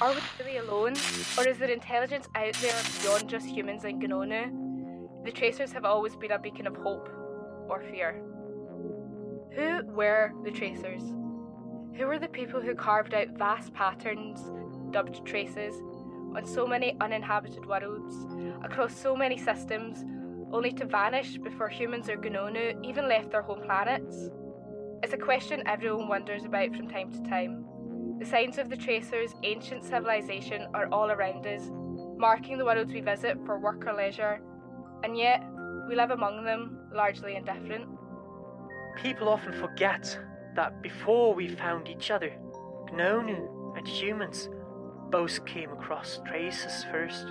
Are we really alone? Or is there intelligence out there beyond just humans in Gnonu? The Tracers have always been a beacon of hope or fear. Who were the Tracers? Who were the people who carved out vast patterns, dubbed traces, on so many uninhabited worlds, across so many systems, only to vanish before humans or Gnonu even left their home planets? It's a question everyone wonders about from time to time. The signs of the Tracers' ancient civilization are all around us, marking the worlds we visit for work or leisure, and yet we live among them, largely indifferent. People often forget that before we found each other, Gnonu and humans both came across Tracers first.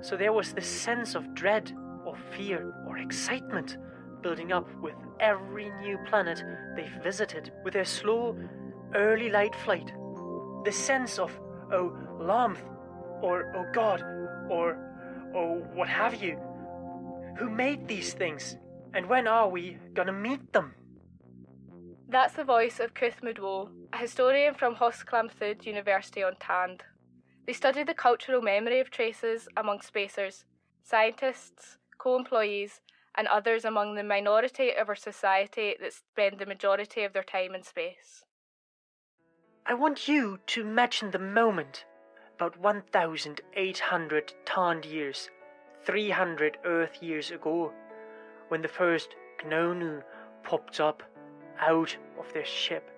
So there was this sense of dread or fear or excitement building up with every new planet they visited with their slow, early light flight. The sense of, oh, Lamth, or oh God, or oh, what have you. Who made these things, and when are we gonna meet them? That's the voice of Kuth Mudwo, a historian from Hosclamthud University on Tand. They study the cultural memory of traces among spacers, scientists, co employees, and others among the minority of our society that spend the majority of their time in space. I want you to imagine the moment, about 1,800 Tand years, 300 Earth years ago, when the first Gnonu popped up out of their ship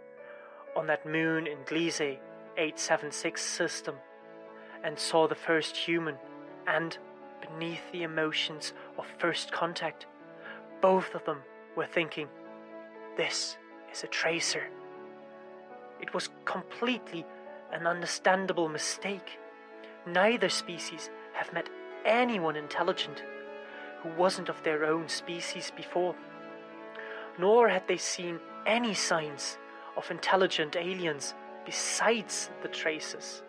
on that moon in Gliese 876 system and saw the first human and beneath the emotions of first contact, both of them were thinking, This is a tracer. It was completely an understandable mistake. Neither species have met anyone intelligent who wasn't of their own species before, nor had they seen any signs of intelligent aliens besides the traces.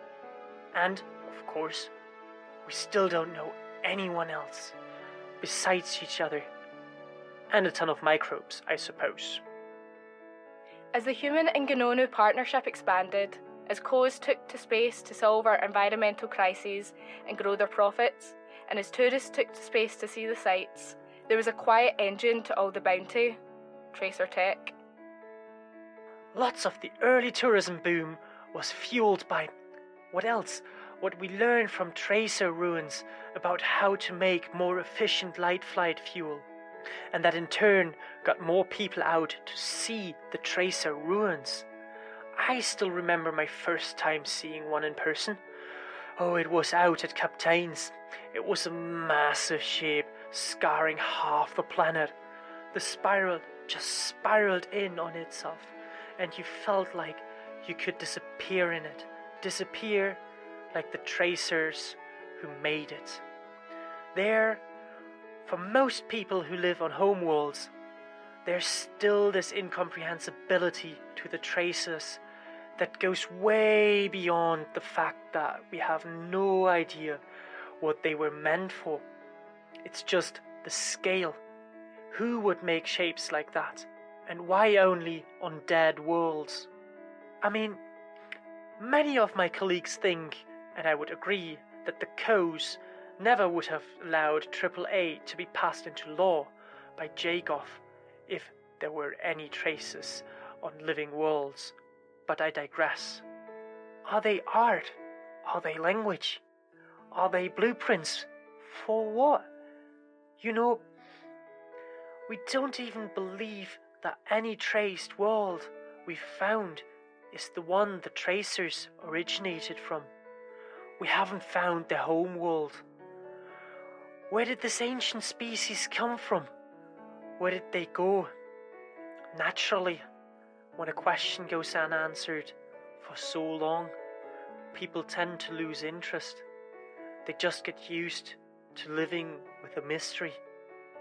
And, of course, we still don't know anyone else besides each other. And a ton of microbes, I suppose. As the human and Gnonu partnership expanded, as COEs took to space to solve our environmental crises and grow their profits, and as tourists took to space to see the sights, there was a quiet engine to all the bounty Tracer Tech. Lots of the early tourism boom was fueled by what else? What we learned from tracer ruins about how to make more efficient light flight fuel, and that in turn got more people out to see the tracer ruins. I still remember my first time seeing one in person. Oh, it was out at Captain's. It was a massive shape, scarring half the planet. The spiral just spiraled in on itself, and you felt like you could disappear in it. Disappear like the tracers who made it. There, for most people who live on homeworlds, there's still this incomprehensibility to the traces that goes way beyond the fact that we have no idea what they were meant for. It's just the scale. Who would make shapes like that? And why only on dead worlds? I mean, many of my colleagues think, and I would agree, that the COEs never would have allowed AAA to be passed into law by Jagov if there were any traces on living worlds. But I digress. Are they art? Are they language? Are they blueprints? For what? You know, we don't even believe that any traced world we've found is the one the tracers originated from. We haven't found their home world. Where did this ancient species come from? Where did they go? Naturally, when a question goes unanswered for so long, people tend to lose interest. They just get used to living with a mystery.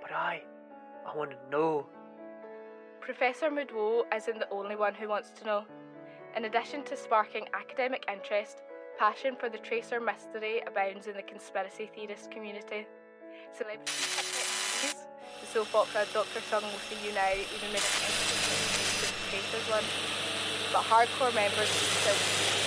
But I, I want to know. Professor Mudwo isn't the only one who wants to know. In addition to sparking academic interest, passion for the tracer mystery abounds in the conspiracy theorist community. Celebrity the soap opera Dr. Sang will see you now, even the tracers one. but hardcore members still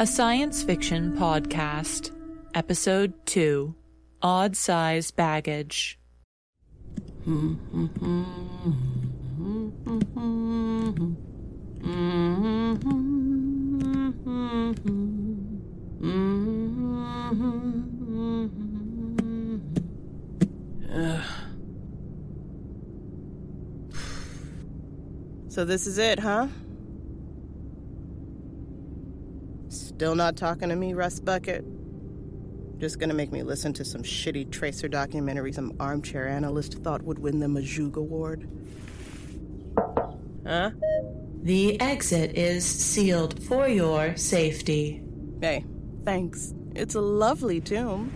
a science fiction podcast. Episode 2 Odd Size Baggage. So this is it, huh? Still not talking to me, Rust Bucket? Just gonna make me listen to some shitty tracer documentary some armchair analyst thought would win them a Joog Award? Huh? The exit is sealed for your safety. Hey, thanks. It's a lovely tomb.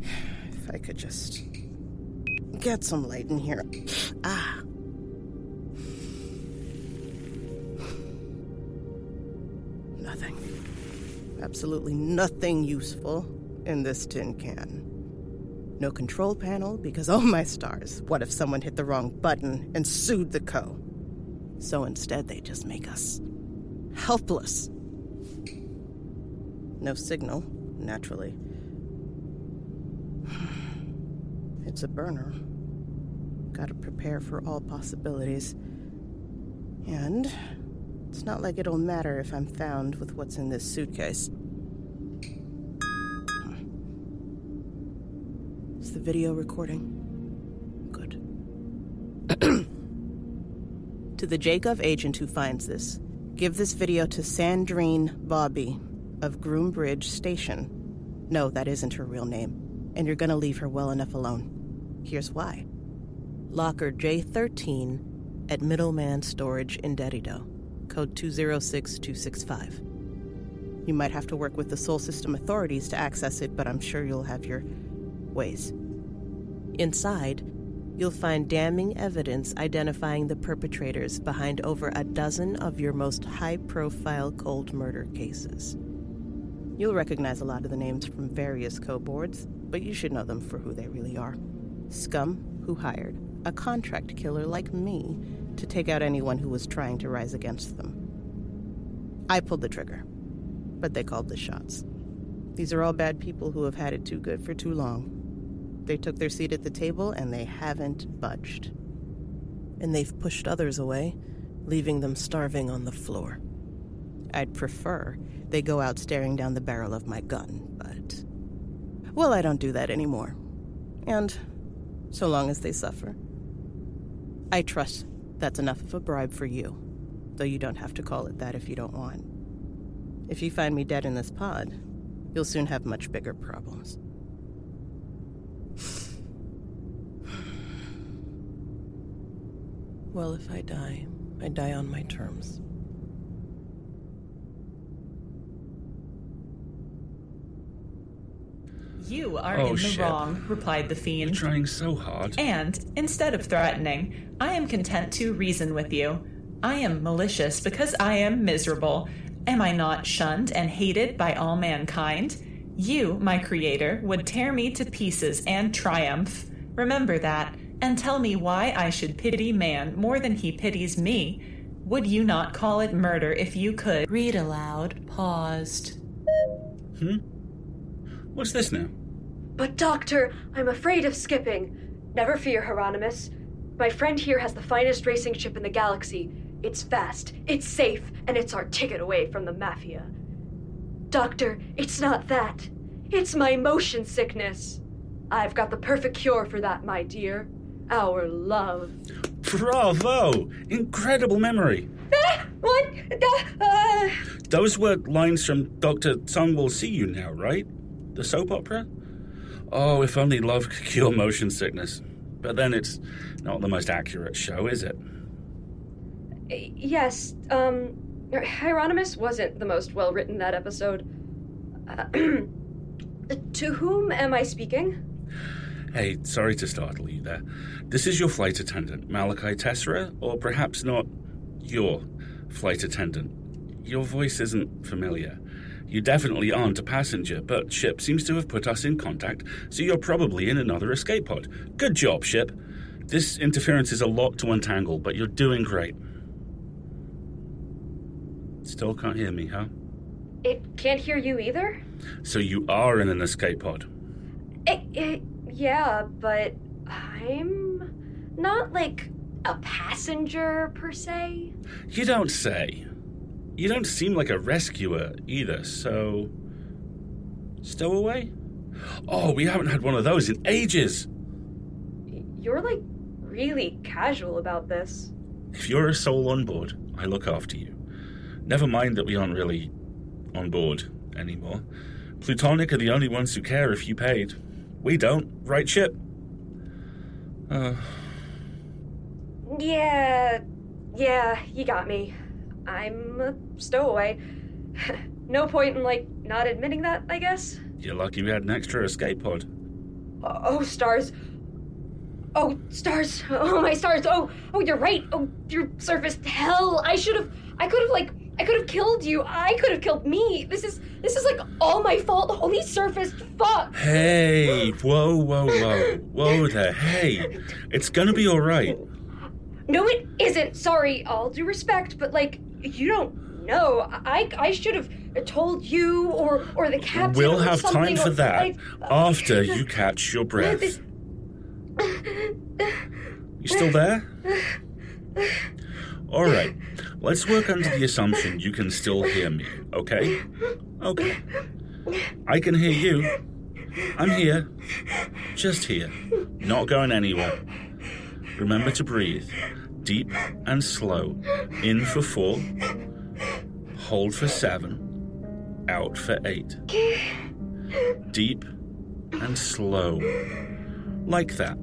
If I could just get some light in here. Ah. Absolutely nothing useful in this tin can. No control panel because, oh my stars, what if someone hit the wrong button and sued the Co? So instead, they just make us helpless. No signal, naturally. It's a burner. Gotta prepare for all possibilities. And it's not like it'll matter if I'm found with what's in this suitcase. Is the video recording? Good. to the Jacob agent who finds this, give this video to Sandrine Bobby of Groombridge Station. No, that isn't her real name, and you're gonna leave her well enough alone. Here's why. Locker J13 at Middleman Storage in Dedido, code 206265. You might have to work with the Sol System authorities to access it, but I'm sure you'll have your ways. Inside, you'll find damning evidence identifying the perpetrators behind over a dozen of your most high profile cold murder cases. You'll recognize a lot of the names from various co boards, but you should know them for who they really are scum who hired a contract killer like me to take out anyone who was trying to rise against them. I pulled the trigger, but they called the shots. These are all bad people who have had it too good for too long. They took their seat at the table and they haven't budged. And they've pushed others away, leaving them starving on the floor. I'd prefer they go out staring down the barrel of my gun, but. Well, I don't do that anymore. And so long as they suffer. I trust that's enough of a bribe for you, though you don't have to call it that if you don't want. If you find me dead in this pod, you'll soon have much bigger problems. Well, if I die, I die on my terms. You are Oh, in the shit. wrong, replied the fiend. trying so hard. And instead of threatening, I am content to reason with you. I am malicious because I am miserable. Am I not shunned and hated by all mankind? You, my creator, would tear me to pieces and triumph. Remember that, and tell me why I should pity man more than he pities me. Would you not call it murder if you could? Read aloud, paused. Hmm? What's this now? But, Doctor, I'm afraid of skipping. Never fear, Hieronymous. My friend here has the finest racing ship in the galaxy. It's fast, it's safe, and it's our ticket away from the Mafia. Doctor, it's not that. It's my motion sickness. I've got the perfect cure for that, my dear. Our love. Bravo! Incredible memory. Ah, what? Uh, Those were lines from Dr. Sang Will See You Now, right? The soap opera? Oh, if only love could cure motion sickness. But then it's not the most accurate show, is it? yes, um, Hieronymous wasn't the most well written that episode. Uh, to whom am I speaking? Hey, sorry to startle you there. This is your flight attendant, Malachi Tessera, or perhaps not your flight attendant. Your voice isn't familiar. You definitely aren't a passenger, but Ship seems to have put us in contact, so you're probably in another escape pod. Good job, Ship. This interference is a lot to untangle, but you're doing great. Still can't hear me, huh? It can't hear you either? So you are in an escape pod. It, it, yeah, but I'm not like a passenger per se. You don't say. You don't seem like a rescuer either, so. Stowaway? Oh, we haven't had one of those in ages. You're like really casual about this. If you're a soul on board, I look after you. Never mind that we aren't really on board anymore. Plutonic are the only ones who care if you paid. We don't, right, Ship? Uh, Yeah, yeah, you got me. I'm a stowaway. no point in like not admitting that, I guess. you're lucky we had an extra escape pod. Oh, oh stars. Oh, stars. Oh, my stars. Oh, oh, you're right. Oh, you surfaced hell. I should have. I could have like. I could have killed you. I could have killed me. This is. This is like all my fault. Holy surfaced. Fuck. Hey, whoa, whoa, whoa. Whoa there. Hey, it's gonna be alright. No, it isn't. Sorry. All due respect, but like, you don't know. I. I should have told you or or the captain. We'll have time for that I- uh, after you catch your breath. This- You still there? All right. Let's work under the assumption you can still hear me, okay? Okay. I can hear you. I'm here. Just here. Not going anywhere. Remember to breathe. Deep and slow. In for four. Hold for seven. Out for eight. Deep and slow. Like that.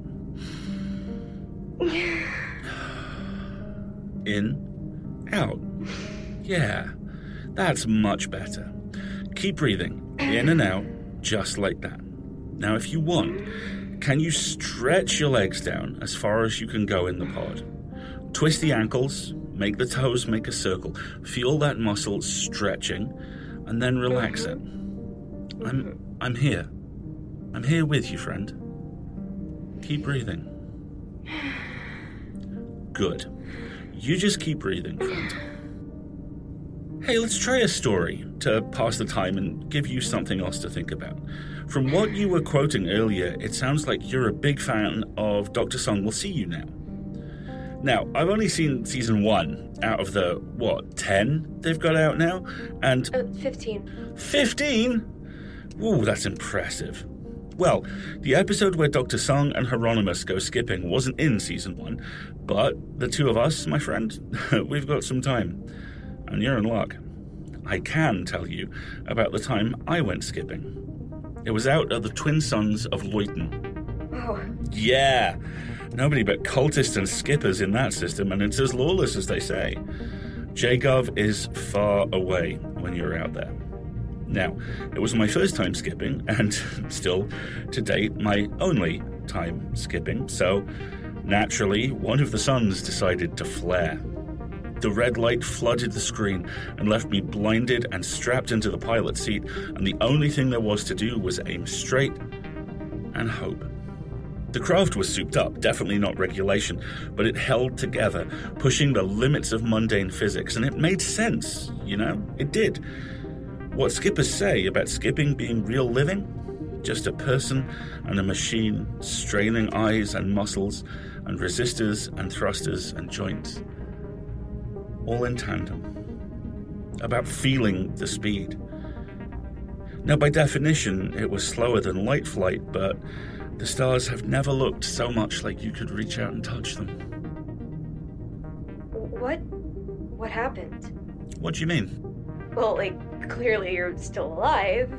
In, out. Yeah, that's much better. Keep breathing in and out, just like that. Now, if you want, can you stretch your legs down as far as you can go in the pod? Twist the ankles, make the toes make a circle, feel that muscle stretching, and then relax mm-hmm. it. I'm I'm here. I'm here with you, friend. Keep breathing. Good. You just keep breathing, friend. Hey, let's try a story to pass the time and give you something else to think about. From what you were quoting earlier, it sounds like you're a big fan of Dr. Sang We'll See You Now. Now, I've only seen season one out of the, what, 10 they've got out now? And Uh, 15. 15? Ooh, that's impressive. Well, the episode where Dr. Sang and Hieronymous go skipping wasn't in season one, but the two of us, my friend, we've got some time. And you're in luck. I can tell you about the time I went skipping. It was out at the Twin Suns of Luyten. Oh, Yeah, nobody but cultists and skippers in that system, and it's as lawless as they say. Jagov is far away when you're out there. Now, it was my first time skipping, and still, to date, my only time skipping, so naturally, one of the suns decided to flare. The red light flooded the screen and left me blinded and strapped into the pilot seat, and the only thing there was to do was aim straight and hope. The craft was souped up, definitely not regulation, but it held together, pushing the limits of mundane physics, and it made sense, you know? It did. What skippers say about skipping being real living? just a person and a machine, straining eyes and muscles, and resistors and thrusters and joints. All in tandem. About feeling the speed. Now, by definition, it was slower than light flight, but the stars have never looked so much like you could reach out and touch them. What? What happened? What do you mean? Well, like, clearly you're still alive.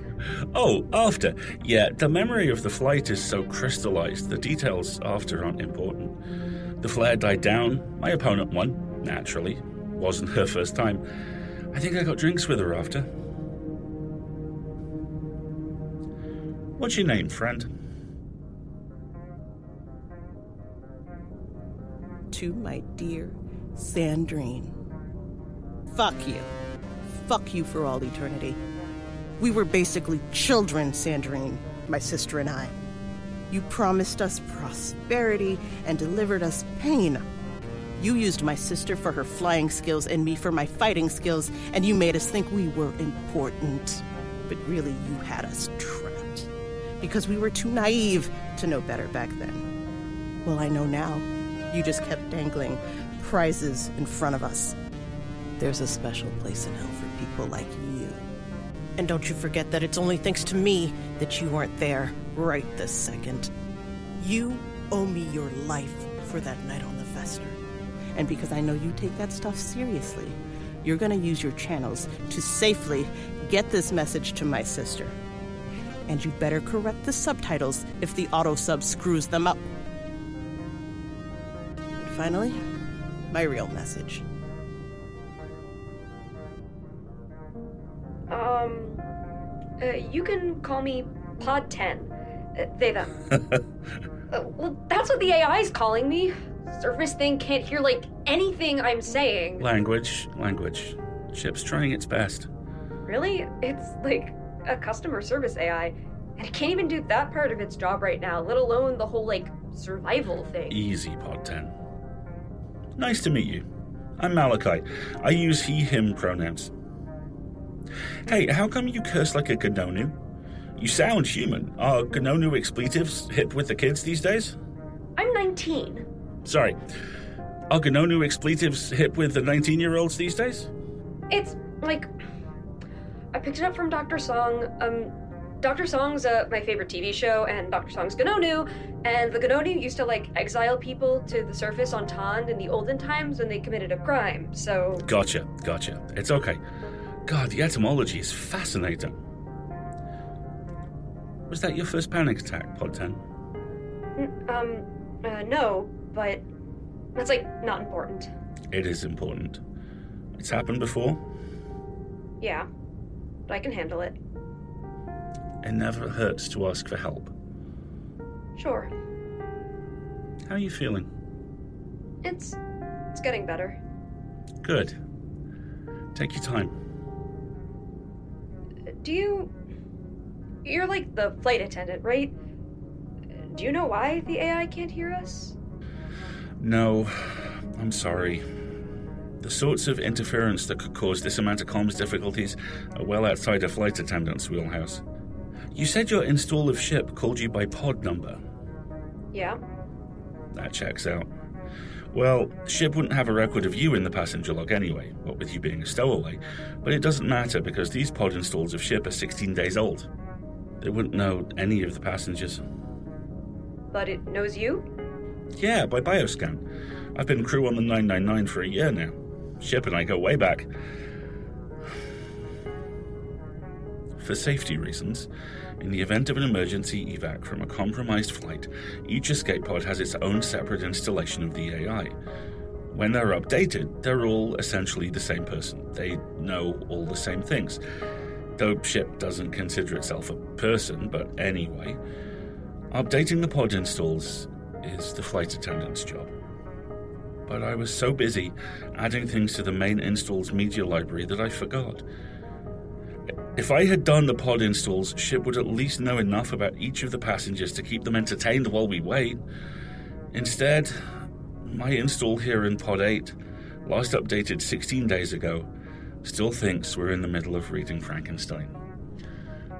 Oh, after. Yeah, the memory of the flight is so crystallized, the details after aren't important. The flare died down, my opponent won, naturally. Wasn't her first time. I think I got drinks with her after. What's your name, friend? To my dear Sandrine. Fuck you. Fuck you for all eternity. We were basically children, Sandrine, my sister and I. You promised us prosperity and delivered us pain. You used my sister for her flying skills and me for my fighting skills, and you made us think we were important. But really, you had us trapped. Because we were too naive to know better back then. Well, I know now. You just kept dangling prizes in front of us. There's a special place in hell for people like you. And don't you forget that it's only thanks to me that you weren't there right this second. You owe me your life for that night on the Fester. And because I know you take that stuff seriously, you're gonna use your channels to safely get this message to my sister. And you better correct the subtitles if the auto sub screws them up. And finally, my real message. Um, uh, you can call me Pod 10. Uh, they, them. uh, well, that's what the AI is calling me. Surface thing can't hear, like, anything I'm saying. Language, language. Ship's trying its best. Really? It's like a customer service AI, and it can't even do that part of its job right now, let alone the whole, like, survival thing. Easy, Pod 10. Nice to meet you. I'm Malachi. I use he, him pronouns. Hey, how come you curse like a Gnonu? You sound human. Are Gnonu expletives hip with the kids these days? I'm 19. Sorry. Are Gnonu expletives hip with the 19 year olds these days? It's like. I picked it up from Dr. Sang. Um, Dr. Sang's uh, my favorite TV show, and Dr. Sang's Gnonu. And the Gnonu used to like exile people to the surface on Tand in the olden times when they committed a crime. So Gotcha, gotcha. It's okay. God, the etymology is fascinating. Was that your first panic attack, Pod 10? N- um, uh, no, but that's like not important. It is important. It's happened before. Yeah, but I can handle it. It never hurts to ask for help. Sure, How are you feeling? it's it's getting better. Good. Take your time. Do you? You're like the flight attendant, right? Do you know why the AI can't hear us? No, I'm sorry. The sorts of interference that could cause this amount of comms difficulties are well outside a flight attendant's wheelhouse. You said your install of ship called you by pod number. Yeah. That checks out. Well, ship wouldn't have a record of you in the passenger log anyway, what with you being a stowaway, but it doesn't matter because these pod installs of ship are 16 days old. They wouldn't know any of the passengers. But it knows you? Yeah, by bioscan. I've been crew on the 999 for a year now. Ship and I go way back. For safety reasons, in the event of an emergency evac from a compromised flight, each escape pod has its own separate installation of the AI. When they're updated, they're all essentially the same person. They know all the same things. Though ship doesn't consider itself a person, but anyway, updating the pod installs is the flight attendant's job. But I was so busy adding things to the main installs media library that I forgot. If I had done the pod installs, Ship would at least know enough about each of the passengers to keep them entertained while we wait. Instead, my install here in Pod 8, last updated 16 days ago, still thinks we're in the middle of reading Frankenstein.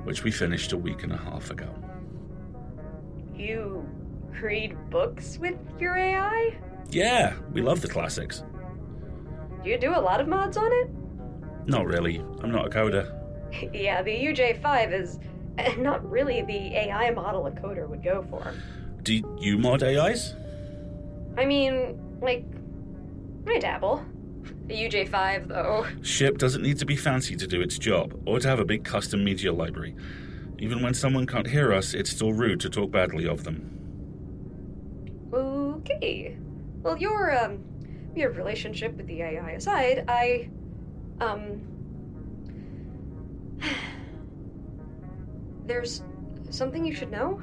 which we finished a week and a half ago. You read books with your AI? Yeah, we love the classics. Do you do a lot of mods on it? Not really. I'm not a coder. Yeah, the UJ5 is eh, not really the AI model a coder would go for. Do you mod AIs? I mean, like, I dabble. The UJ5, though. Ship doesn't need to be fancy to do its job, or to have a big custom media library. Even when someone can't hear us, it's still rude to talk badly of them. Okay. Well, your um, your relationship with the AI aside, I, um, there's something you should know.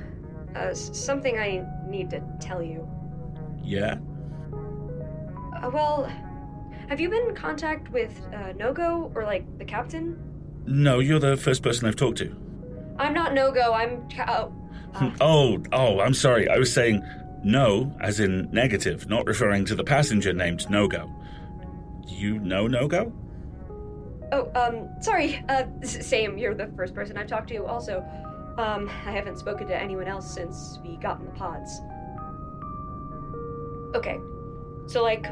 Uh, something I need to tell you. Yeah? Uh, well, have you been in contact with uh, Nogo or like the captain? No, you're the first person I've talked to. I'm not Nogo. I'm. Ca- uh, Oh, oh, I'm sorry. I was saying no, as in negative, not referring to the passenger named Nogo. You know Nogo? Oh, um, sorry. Uh, same. You're the first person I've talked to. Also, um, I haven't spoken to anyone else since we got in the pods. Okay, so like,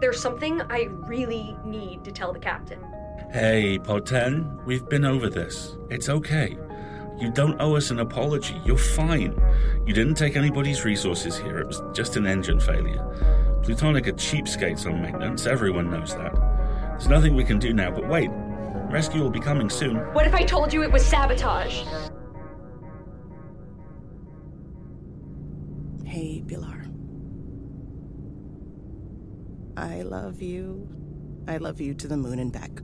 there's something I really need to tell the captain. Hey, Pod 10, we've been over this. It's okay. You don't owe us an apology. You're fine. You didn't take anybody's resources here. It was just an engine failure. Plutonic are cheapskates on maintenance. Everyone knows that. There's nothing we can do now, but wait. Rescue will be coming soon. What if I told you it was sabotage? Hey, Pilar. I love you. I love you to the moon and back.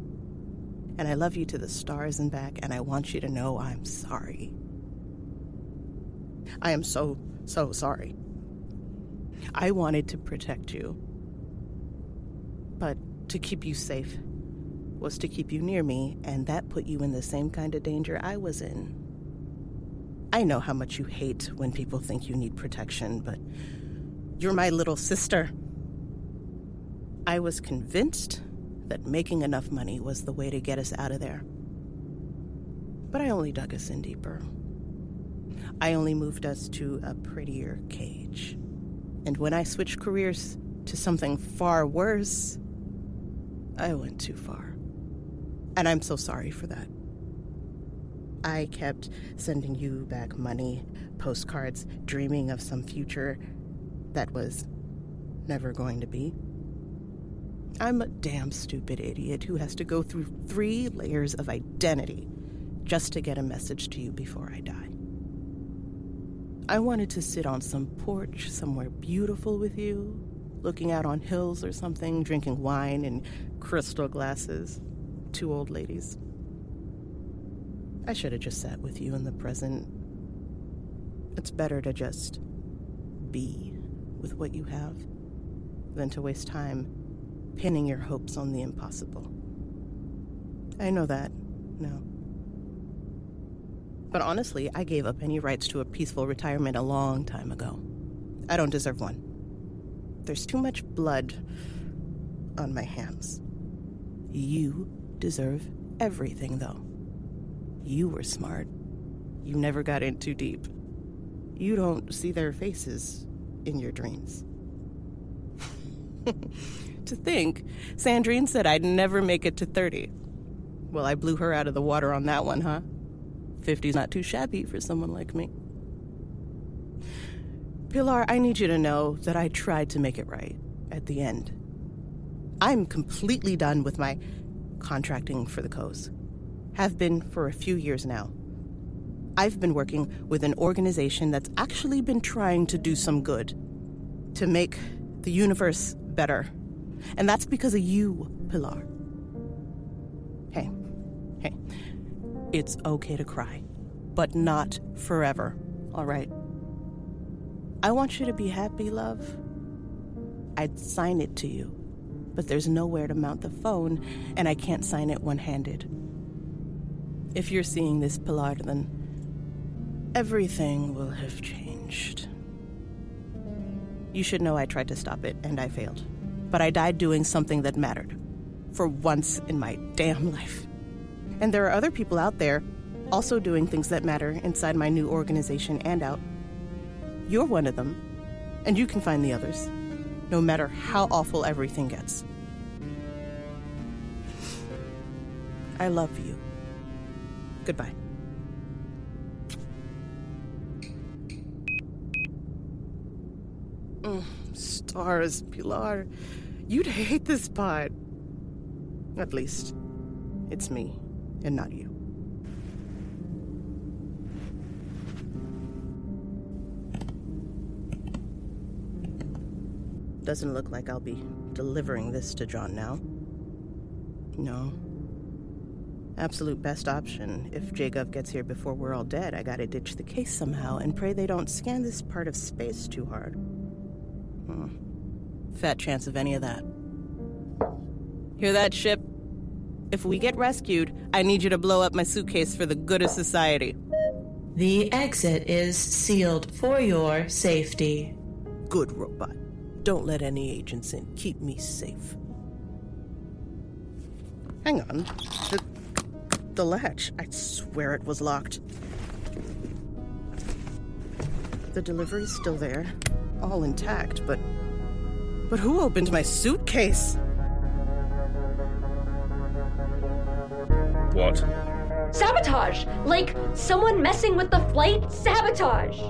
And I love you to the stars and back, and I want you to know I'm sorry. I am so, so sorry. I wanted to protect you. But to keep you safe was to keep you near me, and that put you in the same kind of danger I was in. I know how much you hate when people think you need protection, but you're my little sister. I was convinced that making enough money was the way to get us out of there. But I only dug us in deeper. I only moved us to a prettier cage. And when I switched careers to something far worse, I went too far. And I'm so sorry for that. I kept sending you back money, postcards, dreaming of some future that was never going to be. I'm a damn stupid idiot who has to go through three layers of identity just to get a message to you before I die. I wanted to sit on some porch somewhere beautiful with you, looking out on hills or something, drinking wine in crystal glasses. Two old ladies. I should have just sat with you in the present. It's better to just be with what you have than to waste time pinning your hopes on the impossible. I know that, no. But honestly, I gave up any rights to a peaceful retirement a long time ago. I don't deserve one. There's too much blood on my hands. You deserve everything, though. You were smart. You never got in too deep. You don't see their faces in your dreams. to think, Sandrine said I'd never make it to 30. Well, I blew her out of the water on that one, huh? 50's not too shabby for someone like me. Pilar, I need you to know that I tried to make it right at the end. I'm completely done with my contracting for the coast. Have been for a few years now. I've been working with an organization that's actually been trying to do some good, to make the universe better. And that's because of you, Pilar. Hey, hey, it's okay to cry, but not forever, all right? I want you to be happy, love. I'd sign it to you, but there's nowhere to mount the phone, and I can't sign it one handed. If you're seeing this, Pilar, then everything will have changed. You should know I tried to stop it, and I failed. But I died doing something that mattered. For once in my damn life. And there are other people out there also doing things that matter inside my new organization and out. You're one of them, and you can find the others, no matter how awful everything gets. I love you. Goodbye. Mm, stars, Pilar. You'd hate this part. At least, it's me and not you. Doesn't look like I'll be delivering this to John now. No. Absolute best option. If Jacob gets here before we're all dead, I gotta ditch the case somehow and pray they don't scan this part of space too hard. Hmm. Fat chance of any of that. Hear that, ship? If we get rescued, I need you to blow up my suitcase for the good of society. The exit is sealed for your safety. Good robot. Don't let any agents in. Keep me safe. Hang on. The, the latch. I swear it was locked. The delivery's still there, all intact, but. But who opened my suitcase? What? Sabotage! Like someone messing with the flight? Sabotage!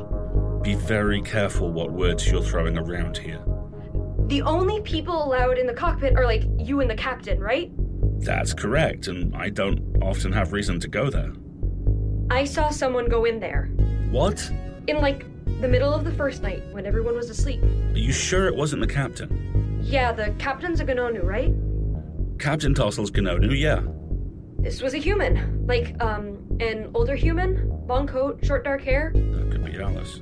Be very careful what words you're throwing around here. The only people allowed in the cockpit are like you and the captain, right? That's correct, and I don't often have reason to go there. I saw someone go in there. What? In like the middle of the first night when everyone was asleep. Are you sure it wasn't the captain? Yeah, the captain's a Gnonu, right? Captain Tossel's Gnonu, yeah. This was a human. Like, um, an older human, long coat, short dark hair. That could be Alyss.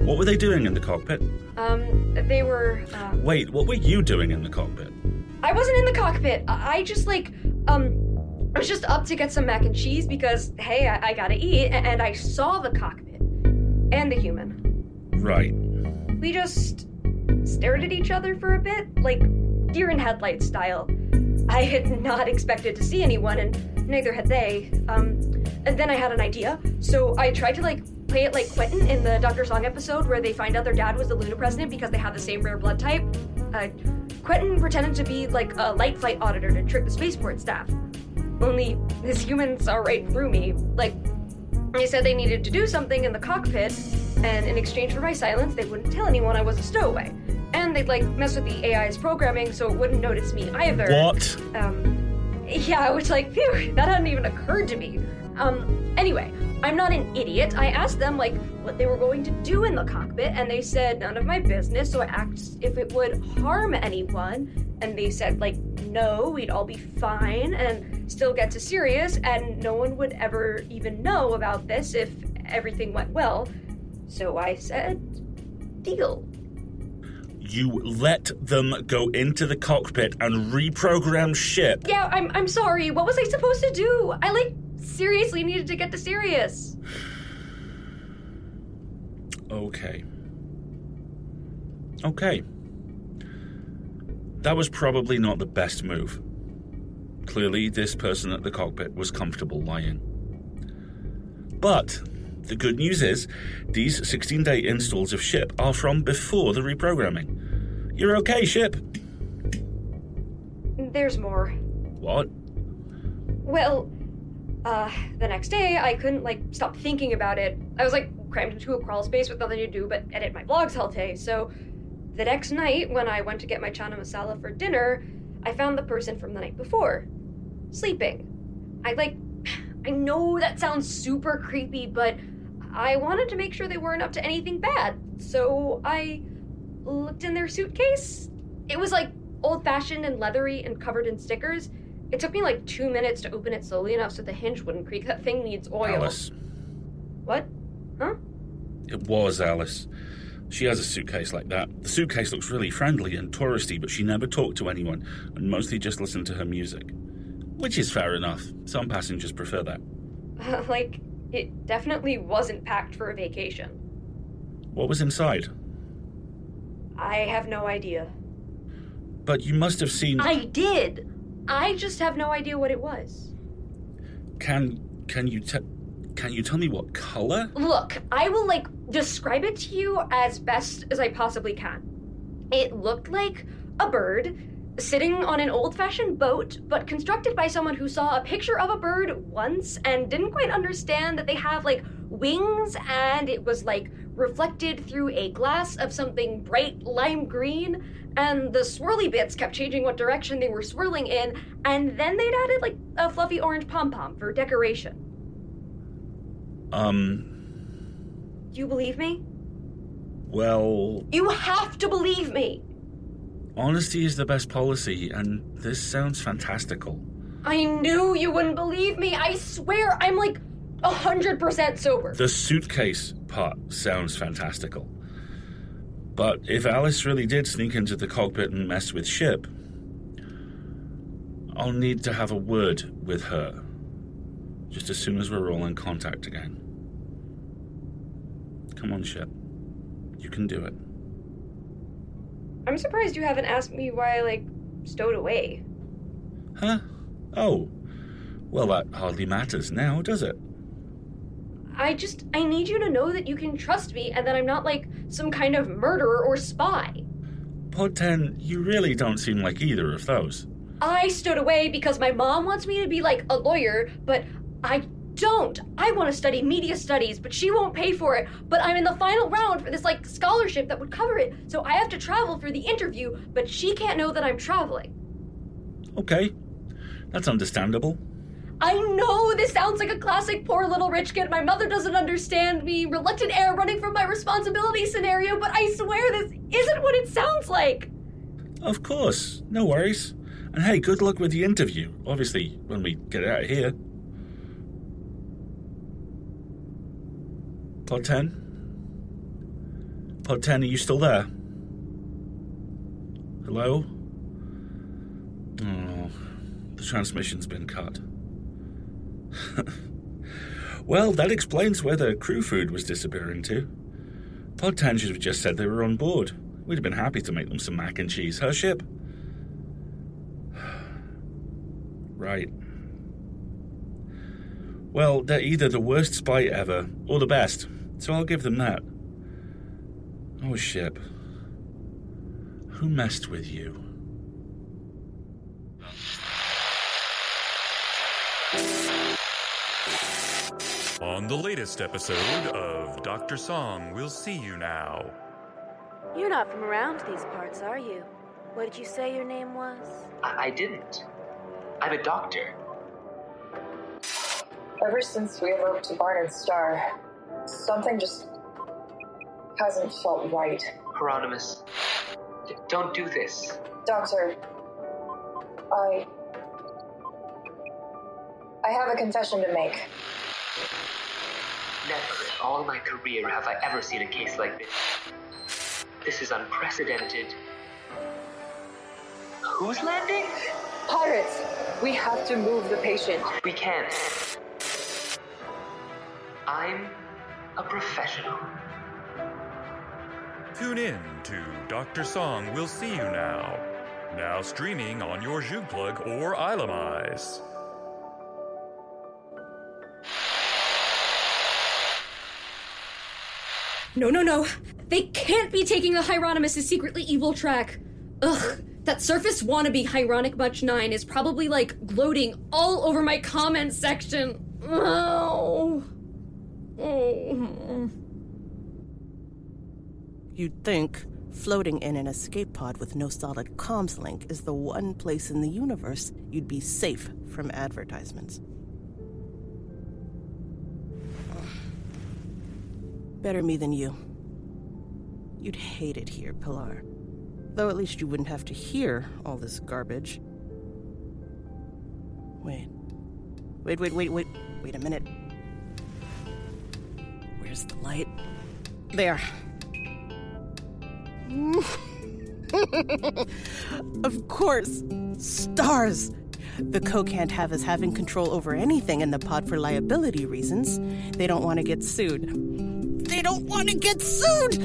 What were they doing in the cockpit? Um, they were, uh, Wait, what were you doing in the cockpit? I wasn't in the cockpit. I, I just like, um, I was just up to get some mac and cheese because, hey, I, I gotta eat, and I saw the cockpit and the human. Right. We just stared at each other for a bit, like deer in headlights style. I had not expected to see anyone, and neither had they. Um, and then I had an idea, so I tried to like play it like Quentin in the Dr. Sang episode where they find out their dad was the Luna president because they have the same rare blood type. Uh, Quentin pretended to be like a light flight auditor to trick the spaceport staff. Only his humans saw right through me. Like, they said they needed to do something in the cockpit, and in exchange for my silence, they wouldn't tell anyone I was a stowaway. And they'd like mess with the AI's programming so it wouldn't notice me either. What? Um, yeah, which like, phew, that hadn't even occurred to me. Um, anyway, I'm not an idiot. I asked them like what they were going to do in the cockpit, and they said none of my business. So I asked if it would harm anyone, and they said like no, we'd all be fine and still get to Sirius, and no one would ever even know about this if everything went well. So I said, deal. You let them go into the cockpit and reprogram ship. Yeah, I'm I'm sorry. What was I supposed to do? I like seriously needed to get to Sirius. Okay. Okay. That was probably not the best move. Clearly, this person at the cockpit was comfortable lying. But the good news is, these 16 day installs of ship are from before the reprogramming. You're okay, ship. There's more. What? Well, uh, the next day I couldn't like stop thinking about it. I was like crammed into a crawl space with nothing to do but edit my vlogs all day. So the next night, when I went to get my chana masala for dinner, I found the person from the night before sleeping. I like, I know that sounds super creepy, but I wanted to make sure they weren't up to anything bad. So I looked in their suitcase. It was like old fashioned and leathery and covered in stickers. It took me like two minutes to open it slowly enough so the hinge wouldn't creak. That thing needs oil. Alyss. What? Huh? It was Alyss. She has a suitcase like that. The suitcase looks really friendly and touristy, but she never talked to anyone and mostly just listened to her music. Which is fair enough. Some passengers prefer that. like, it definitely wasn't packed for a vacation. What was inside? I have no idea. But you must have seen. I did! I just have no idea what it was. Can can you te- Can you tell me what color? Look, I will like describe it to you as best as I possibly can. It looked like a bird sitting on an old fashioned boat, but constructed by someone who saw a picture of a bird once and didn't quite understand that they have like wings and it was like reflected through a glass of something bright lime green. And the swirly bits kept changing what direction they were swirling in, and then they'd added like a fluffy orange pom pom for decoration. Um, Do you believe me? well, You have to believe me! honesty is the best policy, and this sounds fantastical. I knew you wouldn't believe me. I swear I'm like a hundred percent sober. The suitcase part sounds fantastical. But if Alyss really did sneak into the cockpit and mess with Ship, I'll need to have a word with her. Just as soon as we're all in contact again. Come on, Ship. You can do it. I'm surprised you haven't asked me why I like stowed away. Huh? Oh. Well, that hardly matters now, does it? I just I need you to know that you can trust me and that I'm not like some kind of murderer or spy. 10, you really don't seem like either of those. I stood away because my mom wants me to be like a lawyer, but I don't. I want to study media studies, but she won't pay for it. But I'm in the final round for this like scholarship that would cover it. So I have to travel for the interview, but she can't know that I'm traveling. Okay. That's understandable. I know this sounds like a classic poor little rich kid. My mother doesn't understand me, reluctant heir running from my responsibility scenario, but I swear this isn't what it sounds like. Of course. No worries. And hey, good luck with the interview. Obviously, when we get out of here. Pod 10? Pod 10, are you still there? Hello? Oh, the transmission's been cut. well, that explains where the crew food was disappearing to. Pod 10 should have just said they were on board. We'd have been happy to make them some mac and cheese. Her ship. Right. Well, they're either the worst spy ever or the best, so I'll give them that. Oh, ship. Who messed with you? On the latest episode of Dr. Sang, We'll See You Now. You're not from around these parts, are you? What did you say your name was? I, I didn't. I'm a doctor. Ever since we eloped to Barnard Star, something just hasn't felt right. Hieronymous. Don't do this. Doctor, I. I have a confession to make. Never in all my career have I ever seen a case like this. This is unprecedented. Who's landing? Pirates! We have to move the patient. We can't. I'm a professional. Tune in to Dr. Sang, We'll See You Now. Now streaming on your Zug Plug or Ilamize. No, no, no. They can't be taking the Hieronymous' secretly evil track. Ugh. That surface wannabe Hieronic Much 9 is probably like gloating all over my comments section. Oh. Oh. You'd think floating in an escape pod with no solid comms link is the one place in the universe you'd be safe from advertisements. Better me than you. You'd hate it here, Pilar. Though at least you wouldn't have to hear all this garbage. Wait. Wait, wait, wait, wait. Wait a minute. Where's the light? There. of course. Stars. The Co can't have us having control over anything in the pod for liability reasons. They don't want to get sued. They don't want to get sued!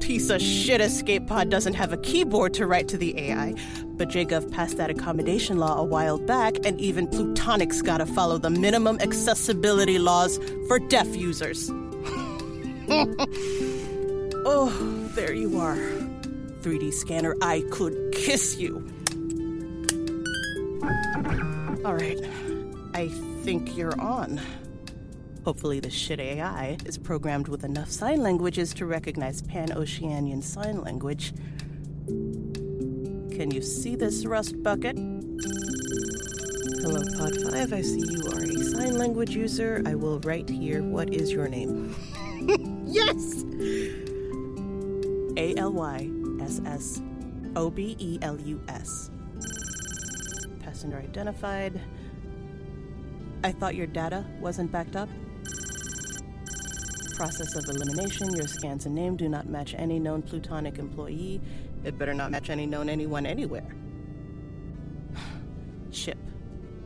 piece of shit escape pod doesn't have a keyboard to write to the AI, but Jagov passed that accommodation law a while back, and even Plutonic's gotta follow the minimum accessibility laws for deaf users. oh, there you are. 3D scanner, I could kiss you. All right, I think you're on. Hopefully, the shit AI is programmed with enough sign languages to recognize Pan Oceanian Sign Language. Can you see this rust bucket? Hello, Pod 5. I see you are a sign language user. I will write here what is your name. yes! A L Y S S O B E L U S. Passenger identified. I thought your data wasn't backed up. Process of elimination. Your scans and name do not match any known plutonic employee. It better not match any known anyone anywhere. Ship.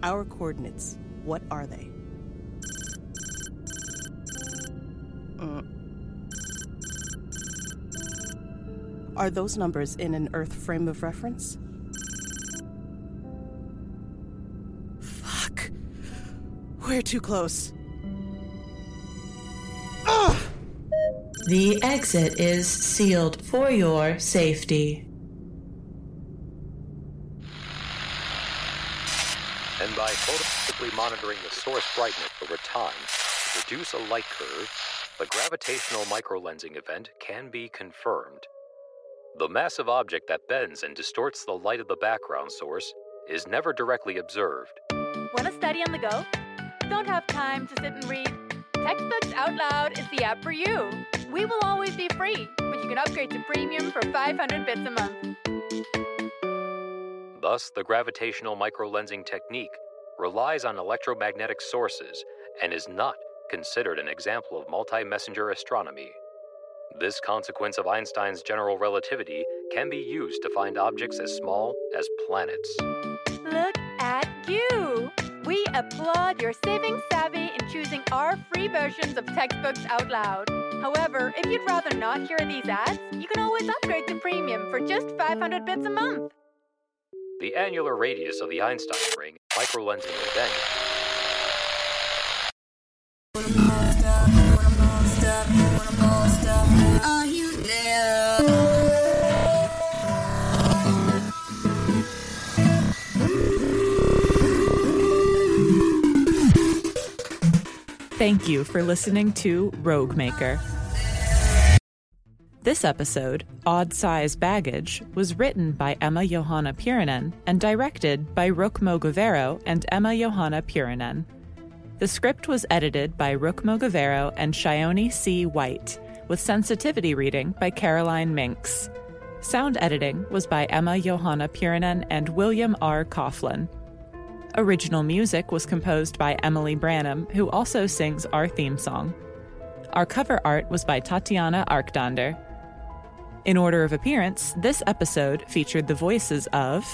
Our coordinates. What are they? Mm. Are those numbers in an Earth frame of reference? Fuck. We're too close. The exit is sealed for your safety. And by photometrically monitoring the source brightness over time to produce a light curve, the gravitational microlensing event can be confirmed. The massive object that bends and distorts the light of the background source is never directly observed. Want to study on the go? Don't have time to sit and read? Textbooks Out Loud is the app for you. We will always be free, but you can upgrade to premium for 500 bits a month. Thus, the gravitational microlensing technique relies on electromagnetic sources and is not considered an example of multi messenger astronomy. This consequence of Einstein's general relativity can be used to find objects as small as planets. Look at you! We applaud your saving savvy choosing our free versions of Textbooks Out Loud. However, if you'd rather not hear these ads, you can always upgrade to premium for just 500 bits a month. The annular radius of the Einstein ring microlensing event Are Thank you for listening to Rogue Maker. This episode, Odd Size Baggage, was written by Emma Johanna Puranen and directed by Rook Mogavero and Emma Johanna Puranen. The script was edited by Rook Mogavero and Shaoni C. White, with sensitivity reading by Caroline Mincks. Sound editing was by Emma Johanna Puranen and William R. Coughlan. Original music was composed by Emily Branam, who also sings our theme song. Our cover art was by Tatyana Archtander. In order of appearance, this episode featured the voices of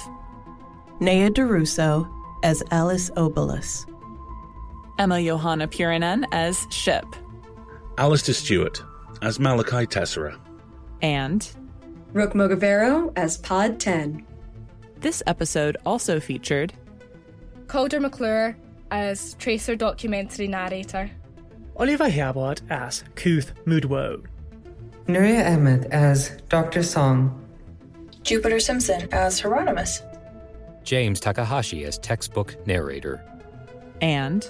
Nhea Durousseau as Alyss Obelus, Emma Johanna Puranen as Ship, Alasdair Stuart as Malachi Tessera. and Rook Mogavero as Pod 10. this episode also featured Calder McClure as Tracer documentary narrator. Oliver Herbort as Kuth Mudwo. Nooria Ahmed as Dr. Sang. Jupiter Simpson as Hieronymous. James Takahashi as textbook narrator. and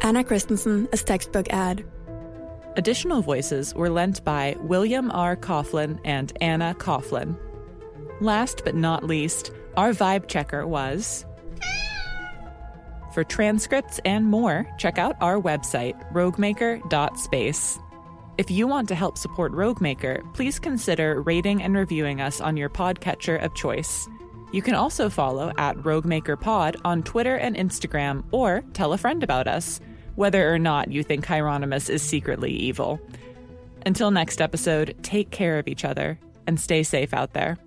Anna Christensen as textbook ad. additional voices were lent by William R. Coughlan and Anna Coughlan. Last but not least, our vibe checker was. For transcripts and more, check out our website, roguemaker.space. If you want to help support Roguemaker, please consider rating and reviewing us on your podcatcher of choice. You can also follow at RoguemakerPod on Twitter and Instagram, or tell a friend about us, whether or not you think Hieronymous is secretly evil. Until next episode, take care of each other and stay safe out there.